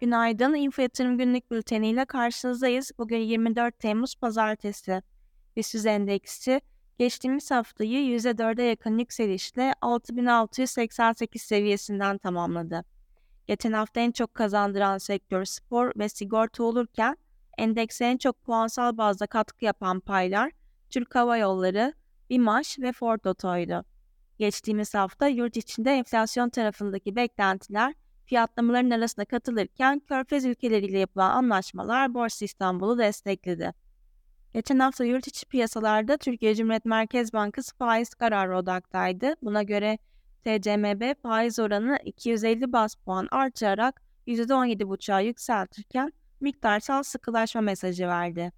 Günaydın, Info Yatırım Günlük Bülteni ile karşınızdayız. Bugün 24 Temmuz Pazartesi. BIST Endeksi geçtiğimiz haftayı %4'e yakın yükselişle 6688 seviyesinden tamamladı. Geçen hafta en çok kazandıran sektör spor ve sigorta olurken endekse en çok puansal bazda katkı yapan paylar Türk Hava Yolları, BİMAŞ ve Ford Oto'ydu. Geçtiğimiz hafta yurt içinde enflasyon tarafındaki beklentiler fiyatlamaların arasına katılırken Körfez ülkeleriyle yapılan anlaşmalar Borsa İstanbul'u destekledi. Geçen hafta yurt içi piyasalarda Türkiye Cumhuriyet Merkez Bankası faiz kararı odaktaydı. Buna göre TCMB faiz oranı 250 bas puan artırarak %17,5'a yükseltirken miktarsal sıkılaşma mesajı verdi.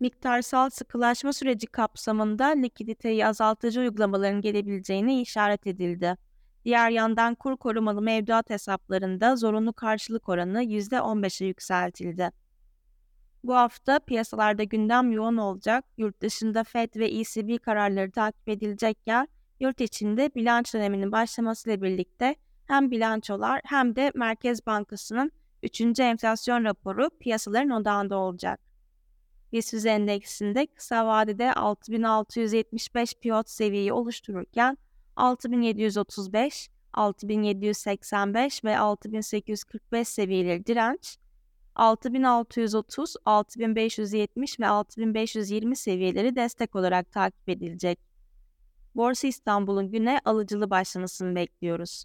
Miktarsal sıkılaşma süreci kapsamında likiditeyi azaltıcı uygulamaların gelebileceğine işaret edildi. Diğer yandan kur korumalı mevduat hesaplarında zorunlu karşılık oranı %15'e yükseltildi. Bu hafta piyasalarda gündem yoğun olacak. Yurt dışında FED ve ECB kararları takip edilecekken yurt içinde bilanç döneminin başlamasıyla birlikte hem bilançolar hem de Merkez Bankası'nın 3. enflasyon raporu piyasaların odağında olacak. BIST endeksinde kısa vadede 6675 pivot seviyeyi oluştururken 6735, 6785 ve 6845 seviyeleri direnç, 6630, 6570 ve 6520 seviyeleri destek olarak takip edilecek. Borsa İstanbul'un güne alıcılı başlamasını bekliyoruz.